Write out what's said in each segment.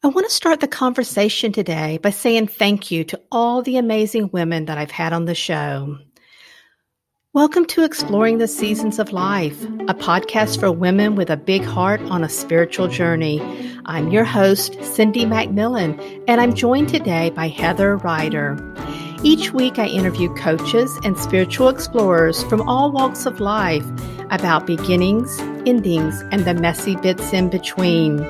I want to start the conversation today by saying thank you to all the amazing women that I've had on the show. Welcome to Exploring the Seasons of Life, a podcast for women with a big heart on a spiritual journey. I'm your host, Cindy McMillan, and I'm joined today by Heather Rider. Each week, I interview coaches and spiritual explorers from all walks of life about beginnings, endings, and the messy bits in between.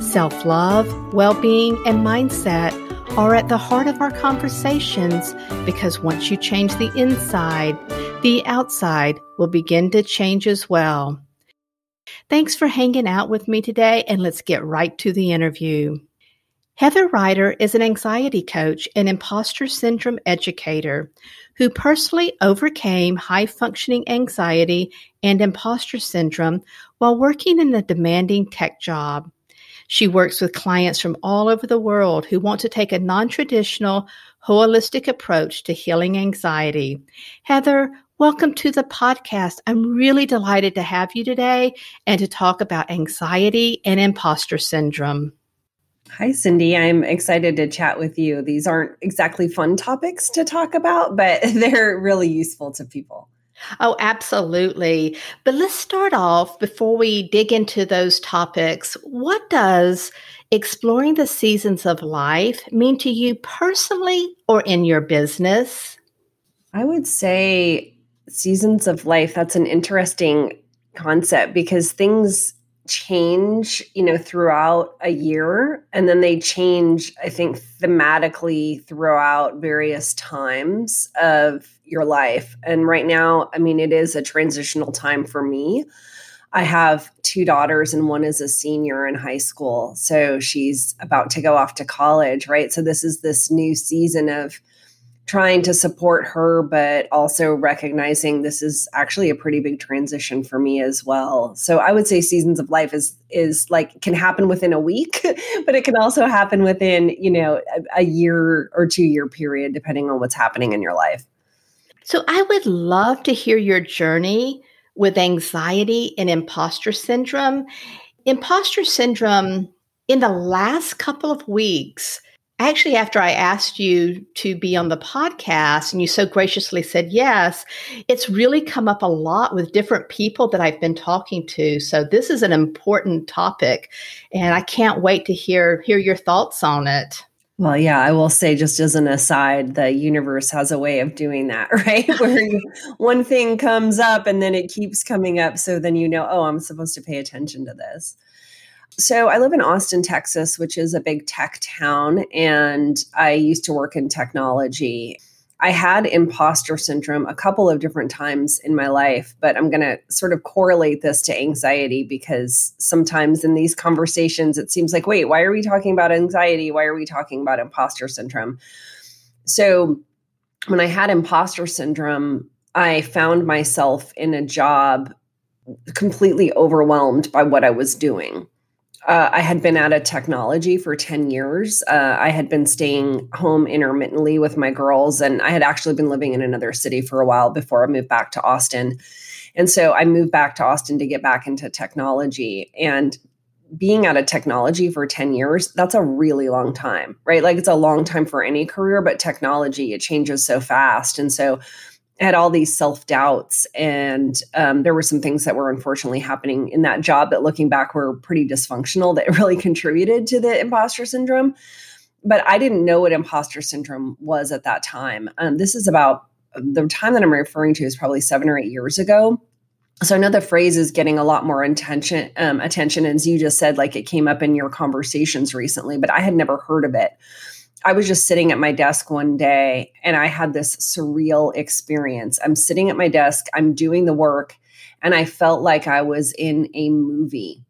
Self love, well being, and mindset are at the heart of our conversations because once you change the inside, the outside will begin to change as well. Thanks for hanging out with me today, and let's get right to the interview. Heather Rider is an anxiety coach and imposter syndrome educator who personally overcame high functioning anxiety and imposter syndrome while working in a demanding tech job. She works with clients from all over the world who want to take a non traditional, holistic approach to healing anxiety. Heather, welcome to the podcast. I'm really delighted to have you today and to talk about anxiety and imposter syndrome. Hi, Cindy. I'm excited to chat with you. These aren't exactly fun topics to talk about, but they're really useful to people. Oh, absolutely. But let's start off before we dig into those topics. What does exploring the seasons of life mean to you personally or in your business? I would say seasons of life, that's an interesting concept because things change, you know, throughout a year and then they change I think thematically throughout various times of your life. And right now, I mean, it is a transitional time for me. I have two daughters, and one is a senior in high school. So she's about to go off to college, right? So this is this new season of trying to support her, but also recognizing this is actually a pretty big transition for me as well. So I would say seasons of life is is like can happen within a week, but it can also happen within, you know, a, a year or two year period, depending on what's happening in your life. So I would love to hear your journey with anxiety and imposter syndrome. Imposter syndrome, in the last couple of weeks, actually, after I asked you to be on the podcast and you so graciously said yes, it's really come up a lot with different people that I've been talking to. So this is an important topic, and I can't wait to hear hear your thoughts on it. Well, yeah, I will say just as an aside, the universe has a way of doing that, right? Where one thing comes up and then it keeps coming up. So then you know, oh, I'm supposed to pay attention to this. So I live in Austin, Texas, which is a big tech town. And I used to work in technology. I had imposter syndrome a couple of different times in my life, but I'm going to sort of correlate this to anxiety because sometimes in these conversations, it seems like, wait, why are we talking about anxiety? Why are we talking about imposter syndrome? So when I had imposter syndrome, I found myself in a job completely overwhelmed by what I was doing uh, I had been out of technology for 10 years. Uh, I had been staying home intermittently with my girls, and I had actually been living in another city for a while before I moved back to Austin. And so I moved back to Austin to get back into technology. And being out of technology for 10 years, that's a really long time, right? Like it's a long time for any career, but technology, it changes so fast. And so had all these self doubts, and um, there were some things that were unfortunately happening in that job that, looking back, were pretty dysfunctional that really contributed to the imposter syndrome. But I didn't know what imposter syndrome was at that time. Um, this is about the time that I'm referring to is probably seven or eight years ago. So I know the phrase is getting a lot more attention. Um, attention, as you just said, like it came up in your conversations recently, but I had never heard of it. I was just sitting at my desk one day and I had this surreal experience. I'm sitting at my desk, I'm doing the work, and I felt like I was in a movie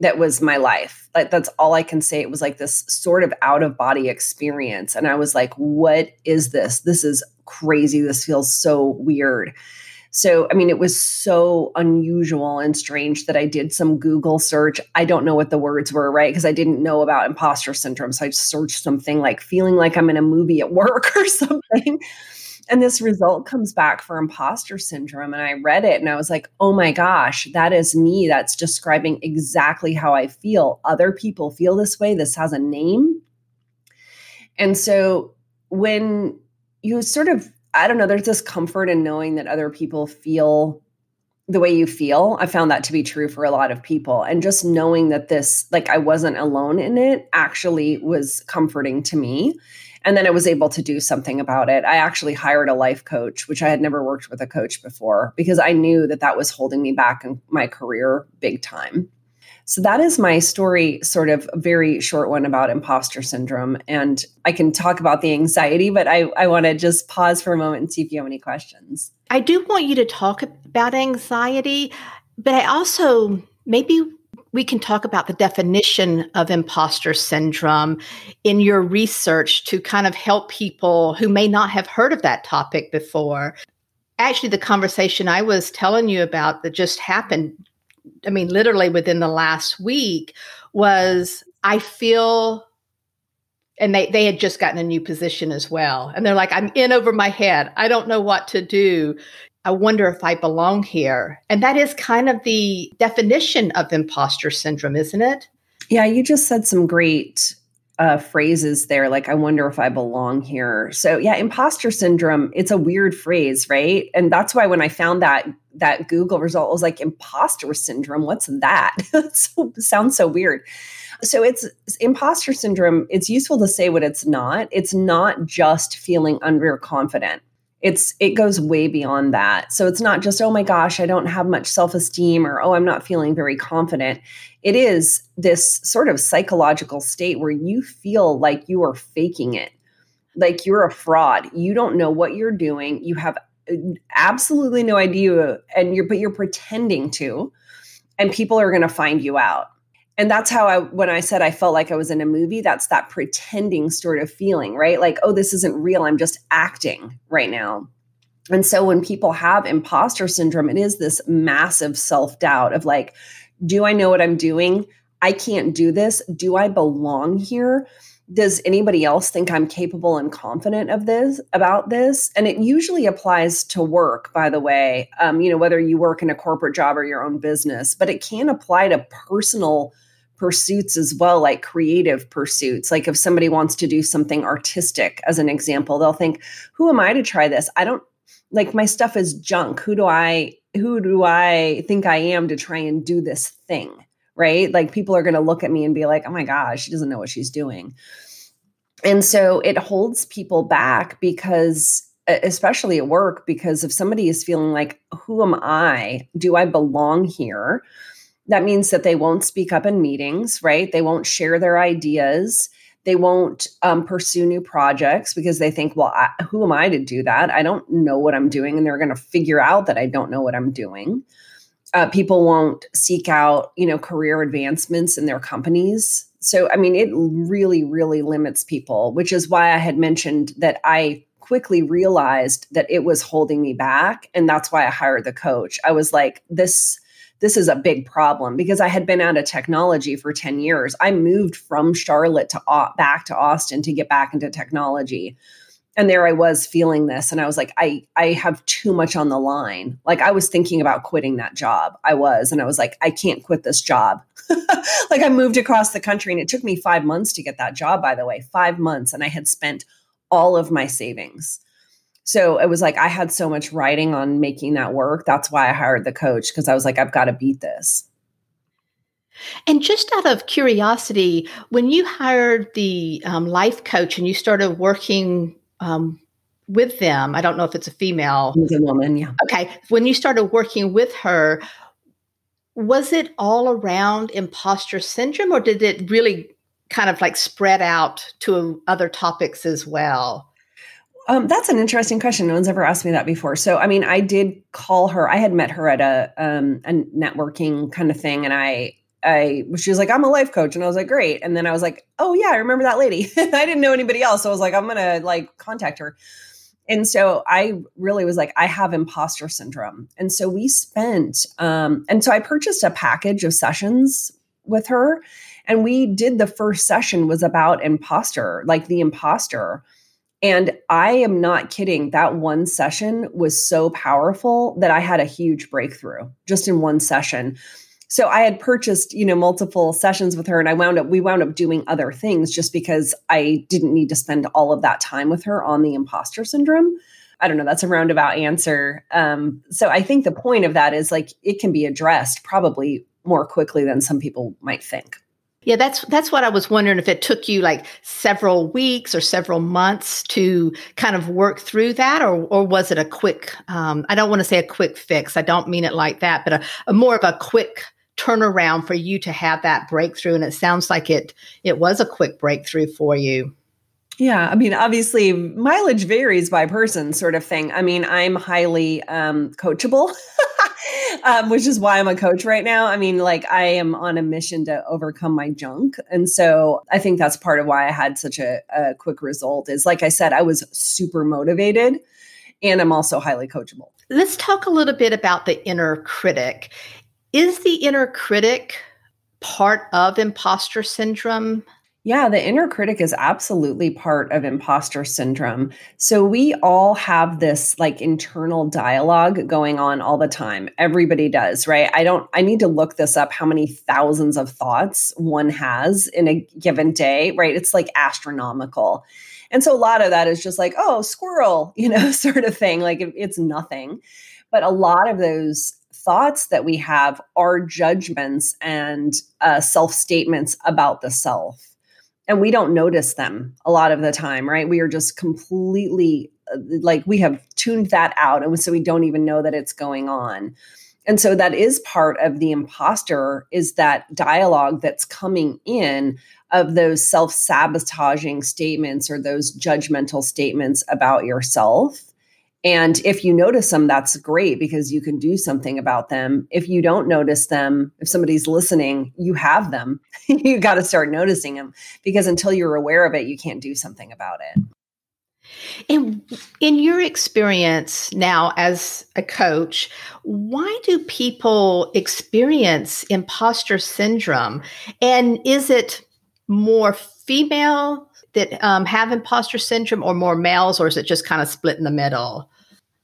that was my life. Like that's all I can say. It was like this sort of out of body experience. And I was like, what is this? This is crazy. This feels so weird. So, I mean, it was so unusual and strange that I did some Google search. I don't know what the words were, right? Because I didn't know about imposter syndrome. So I searched something like feeling like I'm in a movie at work or something. And this result comes back for imposter syndrome. And I read it and I was like, oh my gosh, that is me. That's describing exactly how I feel. Other people feel this way. This has a name. And so when you sort of, I don't know, there's this comfort in knowing that other people feel the way you feel. I found that to be true for a lot of people. And just knowing that this, like I wasn't alone in it, actually was comforting to me. And then I was able to do something about it. I actually hired a life coach, which I had never worked with a coach before because I knew that that was holding me back in my career big time. So that is my story, sort of a very short one about imposter syndrome. And I can talk about the anxiety, but I, I want to just pause for a moment and see if you have any questions. I do want you to talk about anxiety, but I also maybe we can talk about the definition of imposter syndrome in your research to kind of help people who may not have heard of that topic before. Actually, the conversation I was telling you about that just happened I mean, literally within the last week was I feel and they they had just gotten a new position as well. And they're like i'm in over my head. I don't know what to do. I wonder if i belong here. And that is kind of the definition of imposter syndrome isn't it? Yeah you just said some great uh, phrases there like i wonder if i belong here. So yeah imposter syndrome it's a weird phrase right? And that's why when i found that that google result was like imposter syndrome? What's that? So, sounds so weird. So it's imposter syndrome it's useful to say what it's not. It's not just feeling underconfident it's it goes way beyond that. So it's not just oh my gosh i don't have much self-esteem or oh i'm not feeling very confident. It is this sort of psychological state where you feel like you are faking it. Like you're a fraud. You don't know what you're doing. You have uh, absolutely no idea and you're but you're pretending to and people are going to find you out and that's how I, when I said I felt like I was in a movie, that's that pretending sort of feeling, right? Like, oh, this isn't real. I'm just acting right now. And so when people have imposter syndrome, it is this massive self doubt of like, do I know what I'm doing? I can't do this. Do I belong here? Does anybody else think I'm capable and confident of this about this? And it usually applies to work, by the way, um, you know, whether you work in a corporate job or your own business, but it can apply to personal pursuits as well, like creative pursuits. Like if somebody wants to do something artistic, as an example, they'll think, who am I to try this? I don't like my stuff is junk. Who do I who do I think I am to try and do this thing? Right? Like people are going to look at me and be like, "Oh my gosh, she doesn't know what she's doing." And so it holds people back because especially at work because if somebody is feeling like, "Who am I? Do I belong here?" That means that they won't speak up in meetings, right? They won't share their ideas. They won't um, pursue new projects because they think, well, I, who am I to do that? I don't know what I'm doing. And they're going to figure out that I don't know what I'm doing. Uh, people won't seek out, you know, career advancements in their companies. So, I mean, it really, really limits people, which is why I had mentioned that I quickly realized that it was holding me back. And that's why I hired the coach. I was like, this this is a big problem because I had been out of technology for 10 years. I moved from Charlotte to back to Austin to get back into technology. And there I was feeling this and I was like I I have too much on the line. Like I was thinking about quitting that job. I was and I was like I can't quit this job. like I moved across the country and it took me 5 months to get that job by the way. 5 months and I had spent all of my savings so it was like I had so much writing on making that work. That's why I hired the coach because I was like, I've got to beat this. And just out of curiosity, when you hired the um, life coach and you started working um, with them, I don't know if it's a female. It's a woman, yeah. Okay. When you started working with her, was it all around imposter syndrome or did it really kind of like spread out to other topics as well? Um, that's an interesting question. No one's ever asked me that before. So, I mean, I did call her. I had met her at a um, a networking kind of thing, and I, I, she was like, "I'm a life coach," and I was like, "Great." And then I was like, "Oh yeah, I remember that lady." I didn't know anybody else, so I was like, "I'm gonna like contact her." And so I really was like, I have imposter syndrome, and so we spent, um, and so I purchased a package of sessions with her, and we did the first session was about imposter, like the imposter And I am not kidding. That one session was so powerful that I had a huge breakthrough just in one session. So I had purchased, you know, multiple sessions with her and I wound up we wound up doing other things just because I didn't need to spend all of that time with her on the imposter syndrome. I don't know, that's a roundabout answer. Um, so I think the point of that is like it can be addressed probably more quickly than some people might think. Yeah, that's that's what I was wondering if it took you like several weeks or several months to kind of work through that, or or was it a quick? Um, I don't want to say a quick fix. I don't mean it like that, but a, a more of a quick turnaround for you to have that breakthrough. And it sounds like it it was a quick breakthrough for you. Yeah, I mean, obviously, mileage varies by person, sort of thing. I mean, I'm highly um, coachable. um, which is why I'm a coach right now. I mean, like I am on a mission to overcome my junk. And so I think that's part of why I had such a, a quick result is like I said, I was super motivated and I'm also highly coachable. Let's talk a little bit about the inner critic. Is the inner critic part of imposter syndrome? Yeah, the inner critic is absolutely part of imposter syndrome. So we all have this like internal dialogue going on all the time. Everybody does, right? I don't I need to look this up how many thousands of thoughts one has in a given day, right? It's like astronomical. And so a lot of that is just like, oh, squirrel, you know, sort of thing. Like it's nothing. But a lot of those thoughts that we have are judgments and uh, self statements about the self and we don't notice them a lot of the time, right? We are just completely uh, like we have tuned that out. And so we don't even know that it's going on. And so that is part of the imposter is that dialogue that's coming in of those self-sabotaging statements or those judgmental statements about yourself and if you notice them, that's great because you can do something about them. If you don't notice them, if somebody's listening, you have them. you got to start noticing them because until you're aware of it, you can't do something about it. And in your experience now as a coach, why do people experience imposter syndrome? And is it more female that um, have imposter syndrome or more males, or is it just kind of split in the middle?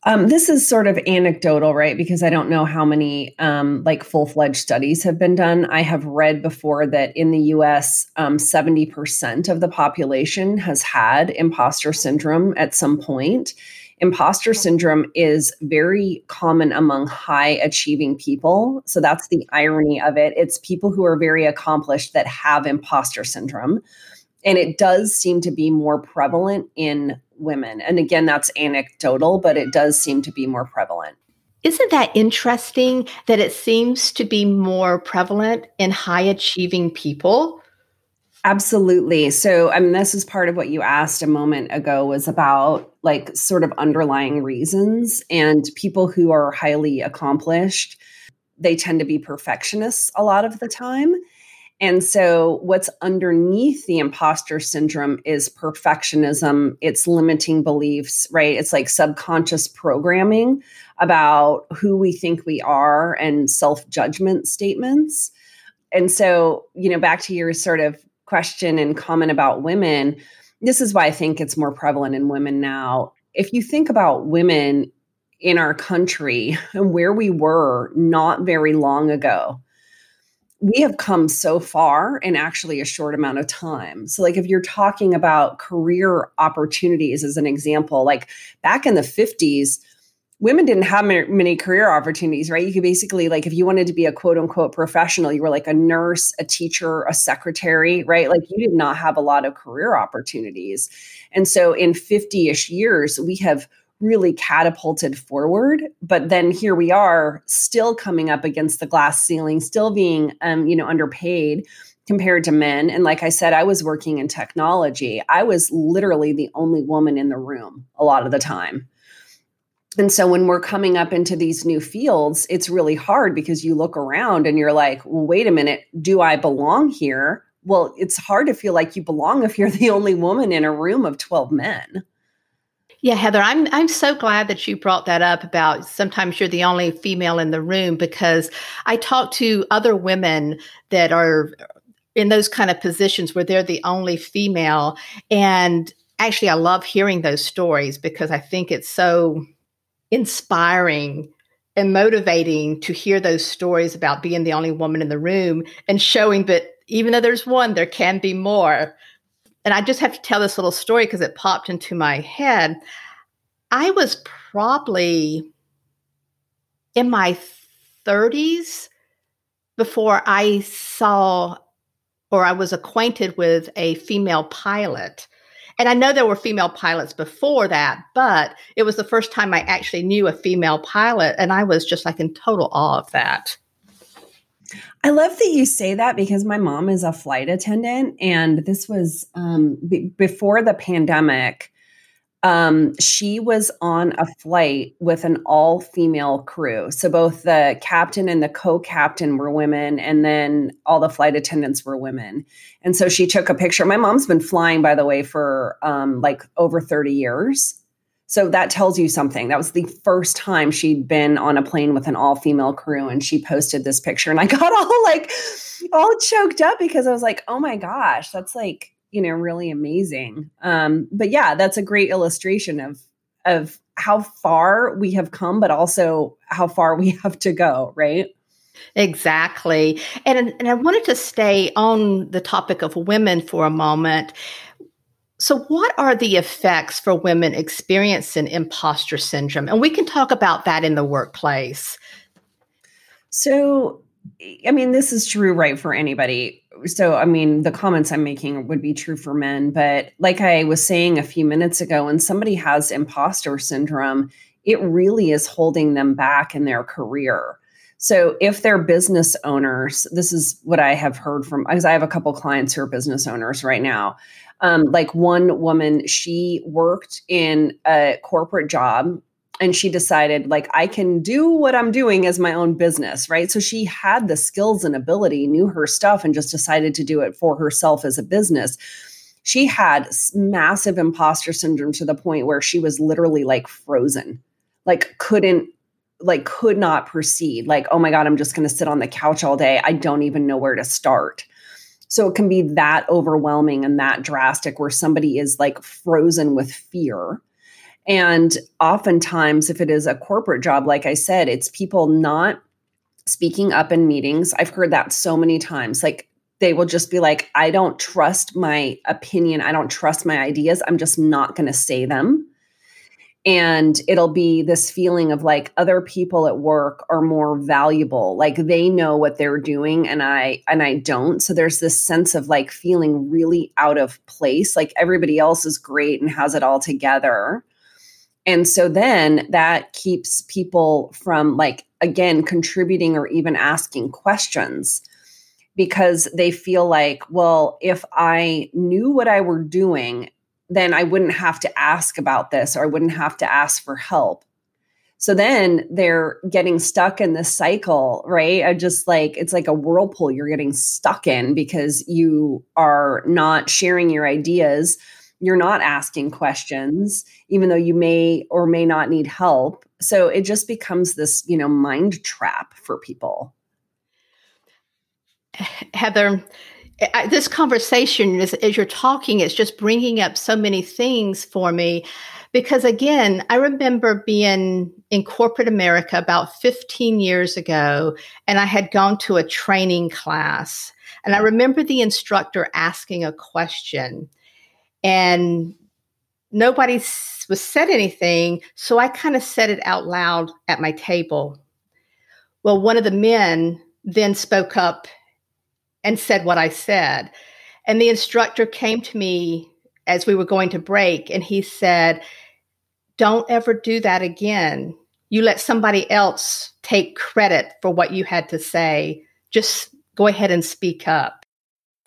Um, this is sort of anecdotal, right? Because I don't know how many um, like full fledged studies have been done. I have read before that in the US, um, 70% of the population has had imposter syndrome at some point. Imposter syndrome is very common among high achieving people. So that's the irony of it. It's people who are very accomplished that have imposter syndrome. And it does seem to be more prevalent in women. And again, that's anecdotal, but it does seem to be more prevalent. Isn't that interesting that it seems to be more prevalent in high achieving people? Absolutely. So, I mean, this is part of what you asked a moment ago was about like sort of underlying reasons. And people who are highly accomplished, they tend to be perfectionists a lot of the time. And so, what's underneath the imposter syndrome is perfectionism, it's limiting beliefs, right? It's like subconscious programming about who we think we are and self judgment statements. And so, you know, back to your sort of question and comment about women, this is why I think it's more prevalent in women now. If you think about women in our country and where we were not very long ago, we have come so far in actually a short amount of time. So, like, if you're talking about career opportunities as an example, like back in the 50s, women didn't have many career opportunities, right? You could basically, like, if you wanted to be a quote unquote professional, you were like a nurse, a teacher, a secretary, right? Like, you did not have a lot of career opportunities. And so, in 50 ish years, we have really catapulted forward but then here we are still coming up against the glass ceiling still being um, you know underpaid compared to men. And like i said i was working in technology. I was literally the only woman in the room a lot of the time. And so when we're coming up into these new fields it's really hard because you look around and you're like well, wait a minute do i belong here? Well it's hard to feel like you belong if you're the only woman in a room of 12 men yeah, Heather, I'm I'm so glad that you brought that up about sometimes you're the only female in the room because I talk to other women that are in those kind of positions where they're the only female and actually, I love hearing those stories because I think it's so inspiring and motivating to hear those stories about being the only woman in the room and showing that even though there's one, there can be more. And I just have to tell this little story because it popped into my head. I was probably in my 30s before I saw or I was acquainted with a female pilot. And I know there were female pilots before that, but it was the first time I actually knew a female pilot. And I was just like in total awe of that. I love that you say that because my mom is a flight attendant. And this was um, b- before the pandemic um, she was on a flight with an all female crew. So both the captain and the co captain were women, and then all the flight attendants were women. And so she took a picture. My mom's been flying, by the way, for um, like over 30 years. So that tells you something. That was the first time she'd been on a plane with an all female crew, and she posted this picture. And I got all like, all choked up because I was like, oh my gosh, that's like, you know really amazing um but yeah that's a great illustration of of how far we have come but also how far we have to go right exactly and and i wanted to stay on the topic of women for a moment so what are the effects for women experiencing imposter syndrome and we can talk about that in the workplace so I mean, this is true, right, for anybody. So, I mean, the comments I'm making would be true for men. But like I was saying a few minutes ago, when somebody has imposter syndrome, it really is holding them back in their career. So, if they're business owners, this is what I have heard from, because I have a couple clients who are business owners right now. Um, like one woman, she worked in a corporate job and she decided like i can do what i'm doing as my own business right? So she had the skills and ability knew her stuff and just decided to do it for herself as a business. She had massive imposter syndrome to the point where she was literally like frozen. Like couldn't like could not proceed. Like oh my god i'm just going to sit on the couch all day. I don't even know where to start so it can be that overwhelming and that drastic where somebody is like frozen with fear and oftentimes, if it is a corporate job, like I said, it's people not speaking up in meetings. I've heard that so many times. Like they will just be like, I don't trust my opinion. I don't trust my ideas. I'm just not going to say them. And it'll be this feeling of like other people at work are more valuable. Like they know what they're doing and I and I don't. So there's this sense of like feeling really out of place. Like everybody else is great and has it all together and so then that keeps people from, like, again, contributing or even asking questions because they feel like, well, if I knew what I were doing, then I wouldn't have to ask about this or I wouldn't have to ask for help. So then they're getting stuck in this cycle, right? I just like it's like a whirlpool you're getting stuck in because you are not sharing your ideas you're not asking questions even though you may or may not need help so it just becomes this you know mind trap for people heather I, this conversation as, as you're talking it's just bringing up so many things for me because again i remember being in corporate america about 15 years ago and i had gone to a training class and i remember the instructor asking a question and nobody was said anything. So I kind of said it out loud at my table. Well, one of the men then spoke up and said what I said. And the instructor came to me as we were going to break and he said, Don't ever do that again. You let somebody else take credit for what you had to say. Just go ahead and speak up.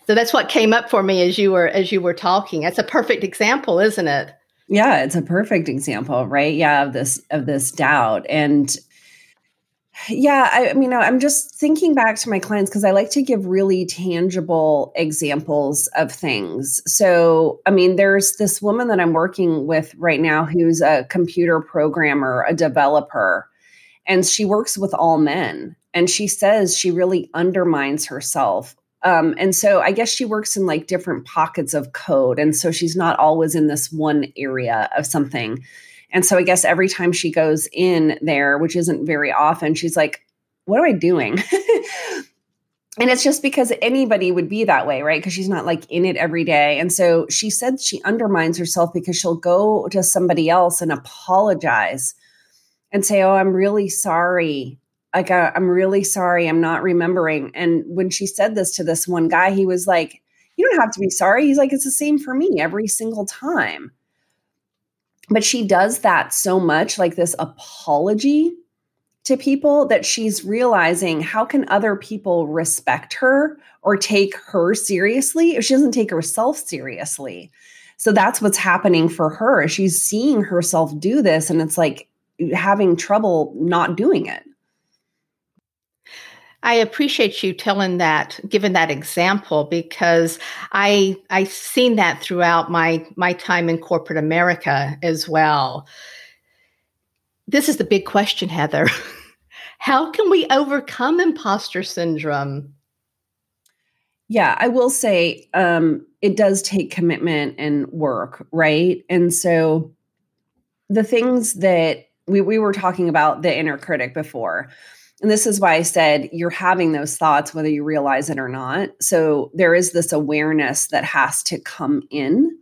So that's what came up for me as you were as you were talking. That's a perfect example, isn't it? Yeah, it's a perfect example, right? Yeah, of this of this doubt. And yeah, I, mean, I'm just thinking back to my clients because I like to give really tangible examples of things. So, I mean, there's this woman that I'm working with right now who's a computer programmer, a developer, and she works with all men. And she says she really undermines herself Um, and so I guess she works in like different pockets of code. And so she's not always in this one area of something. And so I guess every time she goes in there, which isn't very often, she's like, what am I doing? and it's just because anybody would be that way, right? Because she's not like in it every day. And so she said she undermines herself because she'll go to somebody else and apologize and say, Oh, I'm really sorry. Like, uh, I'm really sorry. I'm not remembering. And when she said this to this one guy, he was like, You don't have to be sorry. He's like, It's the same for me every single time. But she does that so much, like this apology to people that she's realizing how can other people respect her or take her seriously if she doesn't take herself seriously. So that's what's happening for her. She's seeing herself do this and it's like having trouble not doing it I appreciate you telling that, given that example, because I I've seen that throughout my my time in corporate America as well. This is the big question, Heather. How can we overcome imposter syndrome? Yeah, I will say um, it does take commitment and work, right? And so the things that we, we were talking about the inner critic before. And this is why I said you're having those thoughts, whether you realize it or not. So there is this awareness that has to come in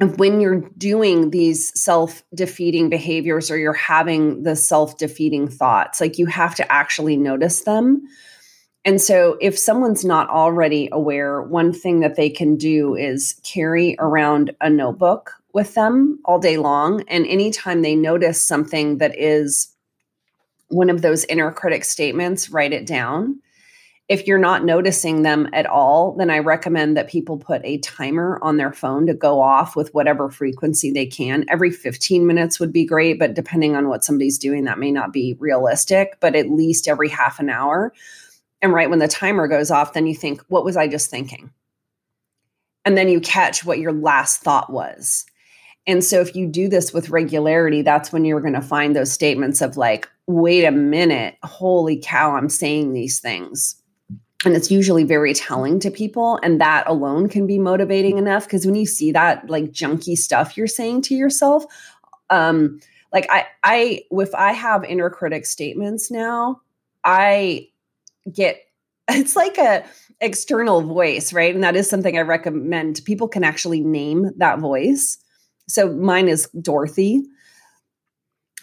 of when you're doing these self defeating behaviors or you're having the self defeating thoughts, like you have to actually notice them. And so, if someone's not already aware, one thing that they can do is carry around a notebook with them all day long. And anytime they notice something that is one of those inner critic statements, write it down if you're not noticing them at all, then I recommend that people put a timer on their phone to go off with whatever frequency they can. Every 15 minutes would be great, but depending on what somebody's doing, that may not be realistic, but at least every half an hour. And right when the timer goes off, then you think, what was I just thinking? And then you catch what your last thought was. And so if you do this with regularity, that's when you're going to find those statements of like, wait a minute, holy cow, I'm saying these things. And it's usually very telling to people and that alone can be motivating enough because when you see that like junky stuff you're saying to yourself um like i i if i have inner critic statements now i get it's like a external voice right? And that is something i recommend. People can actually name that voice so mine is dorothy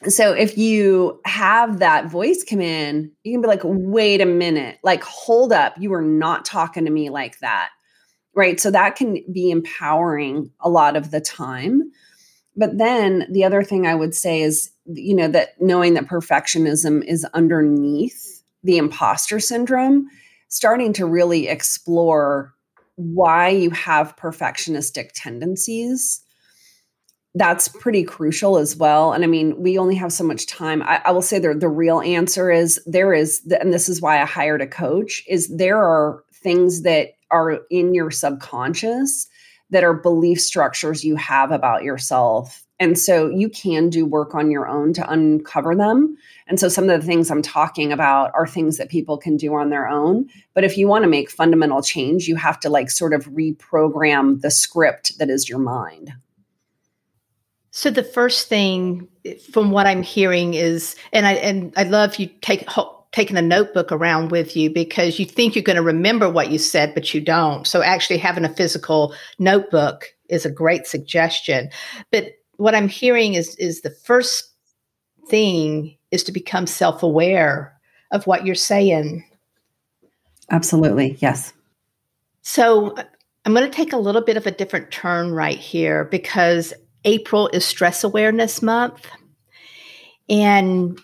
so if you have that voice come in, you can be like, wait a minute, like, hold up, you are not talking to me like that. Right. So that can be empowering a lot of the time. But then the other thing I would say is, you know, that knowing that perfectionism is underneath the imposter syndrome, starting to really explore why you have perfectionistic tendencies that's pretty crucial as well. And I mean, we only have so much time. I, I will say the, the real answer is there is, and this is why I hired a coach, is there are things that are in your subconscious that are belief structures you have about yourself. And so you can do work on your own to uncover them. And so some of the things I'm talking about are things that people can do on their own. But if you want to make fundamental change, you have to like sort of reprogram the script that is your mind. So the first thing from what I'm hearing is, and I and I love you take taking a notebook around with you because you think you're going to remember what you said, but you don't. So actually having a physical notebook is a great suggestion. But what I'm hearing is is the first thing is to become self aware of what you're saying. Absolutely, yes. So I'm going to take a little bit of a different turn right here because April is Stress Awareness Month. And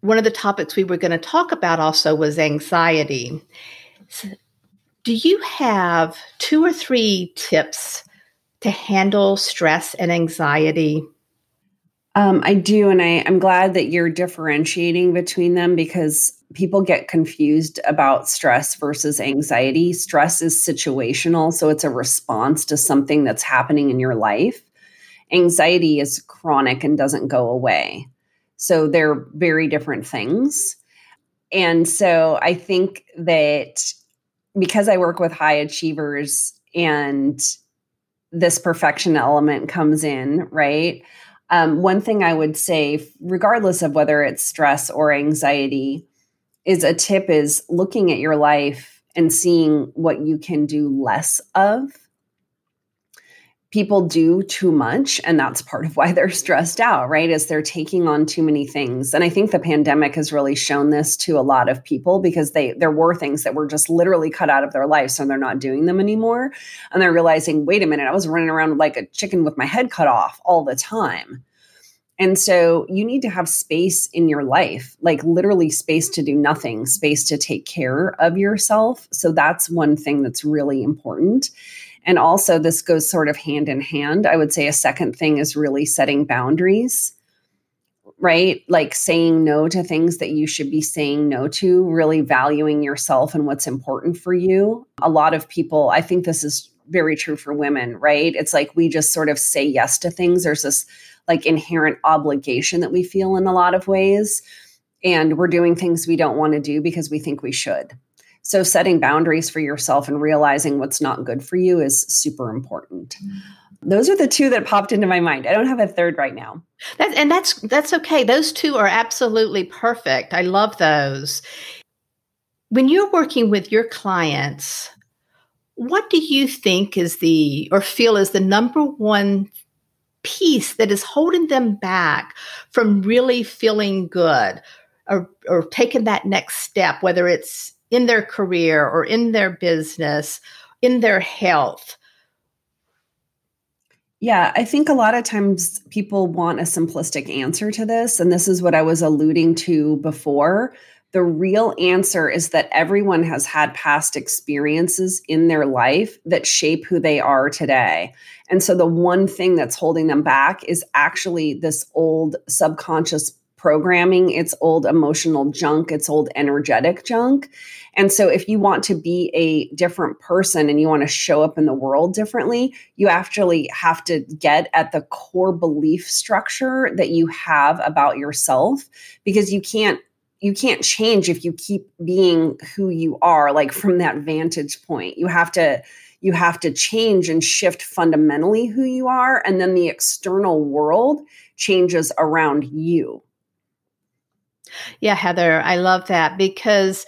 one of the topics we were going to talk about also was anxiety. Do you have two or three tips to handle stress and anxiety? Um, I do, and I, I'm glad that you're differentiating between them because people get confused about stress versus anxiety. Stress is situational, so it's a response to something that's happening in your life anxiety is chronic and doesn't go away. So they're very different things. And so I think that because I work with high achievers and this perfection element comes in, right? Um, one thing I would say, regardless of whether it's stress or anxiety, is a tip is looking at your life and seeing what you can do less of people do too much and that's part of why they're stressed out right is they're taking on too many things and i think the pandemic has really shown this to a lot of people because they there were things that were just literally cut out of their life so they're not doing them anymore and they're realizing wait a minute i was running around like a chicken with my head cut off all the time and so you need to have space in your life, like literally space to do nothing, space to take care of yourself. So that's one thing that's really important. And also, this goes sort of hand in hand. I would say a second thing is really setting boundaries, right? Like saying no to things that you should be saying no to, really valuing yourself and what's important for you. A lot of people, I think this is very true for women, right? It's like we just sort of say yes to things. There's this like inherent obligation that we feel in a lot of ways. And we're doing things we don't want to do because we think we should. So, setting boundaries for yourself and realizing what's not good for you is super important. Mm-hmm. Those are the two that popped into my mind. I don't have a third right now. That, and that's that's okay. Those two are absolutely perfect. I love those. When you're working with your clients, what do you think is the or feel is the number one piece that is holding them back from really feeling good or, or taking that next step, whether it's in their career or in their business, in their health? Yeah, I think a lot of times people want a simplistic answer to this. And this is what I was alluding to before. The real answer is that everyone has had past experiences in their life that shape who they are today. And so the one thing that's holding them back is actually this old subconscious programming, it's old emotional junk, it's old energetic junk. And so, if you want to be a different person and you want to show up in the world differently, you actually have to get at the core belief structure that you have about yourself because you can't you can't change if you keep being who you are like from that vantage point. You have to you have to change and shift fundamentally who you are and then the external world changes around you. Yeah, Heather, I love that because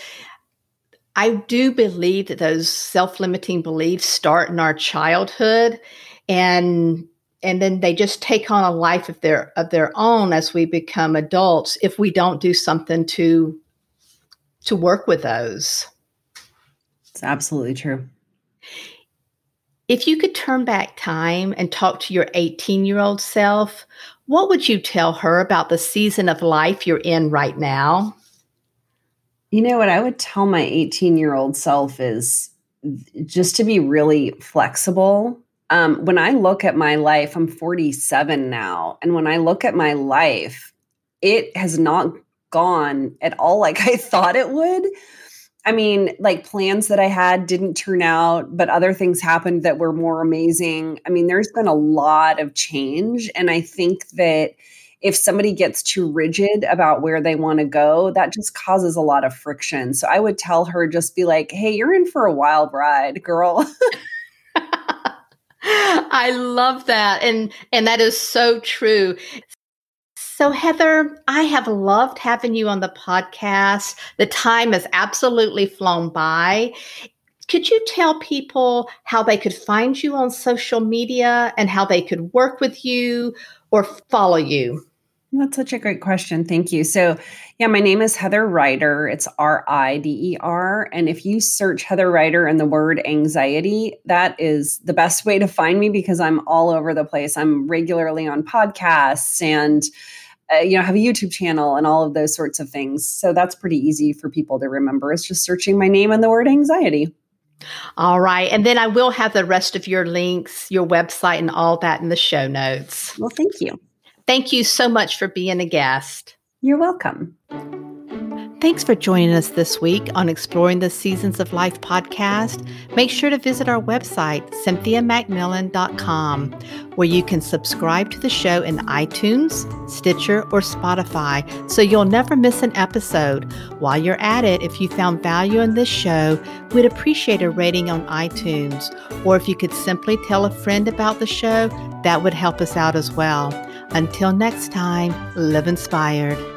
I do believe that those self-limiting beliefs start in our childhood and and then they just take on a life of their of their own as we become adults if we don't do something to to work with those. It's absolutely true. If you could turn back time and talk to your 18 year old self, what would you tell her about the season of life you're in right now? You know what I would tell my 18 year old self is just to be really flexible. Um, when I look at my life, I'm 47 now. And when I look at my life, it has not gone at all like I thought it would. I mean, like plans that I had didn't turn out, but other things happened that were more amazing. I mean, there's been a lot of change. And I think that if somebody gets too rigid about where they want to go, that just causes a lot of friction. So I would tell her just be like, hey, you're in for a wild ride, girl. I love that. And and that is so true. So, Heather, I have loved having you on the podcast. The time has absolutely flown by. Could you tell people how they could find you on social media and how they could work with you or follow you? That's such a great question. Thank you. So, yeah, my name is Heather Rider. It's R I D E R. And if you search Heather Rider and the word anxiety, that is the best way to find me because I'm all over the place. I'm regularly on podcasts and uh, you know have a youtube channel and all of those sorts of things so that's pretty easy for people to remember it's just searching my name and the word anxiety all right and then i will have the rest of your links your website and all that in the show notes well thank you thank you so much for being a guest you're welcome Thanks for joining us this week on Exploring the Seasons of Life podcast. Make sure to visit our website, cynthiamacmillan.com, where you can subscribe to the show in iTunes, Stitcher, or Spotify so you'll never miss an episode. While you're at it, if you found value in this show, we'd appreciate a rating on iTunes. Or if you could simply tell a friend about the show, that would help us out as well. Until next time, live inspired.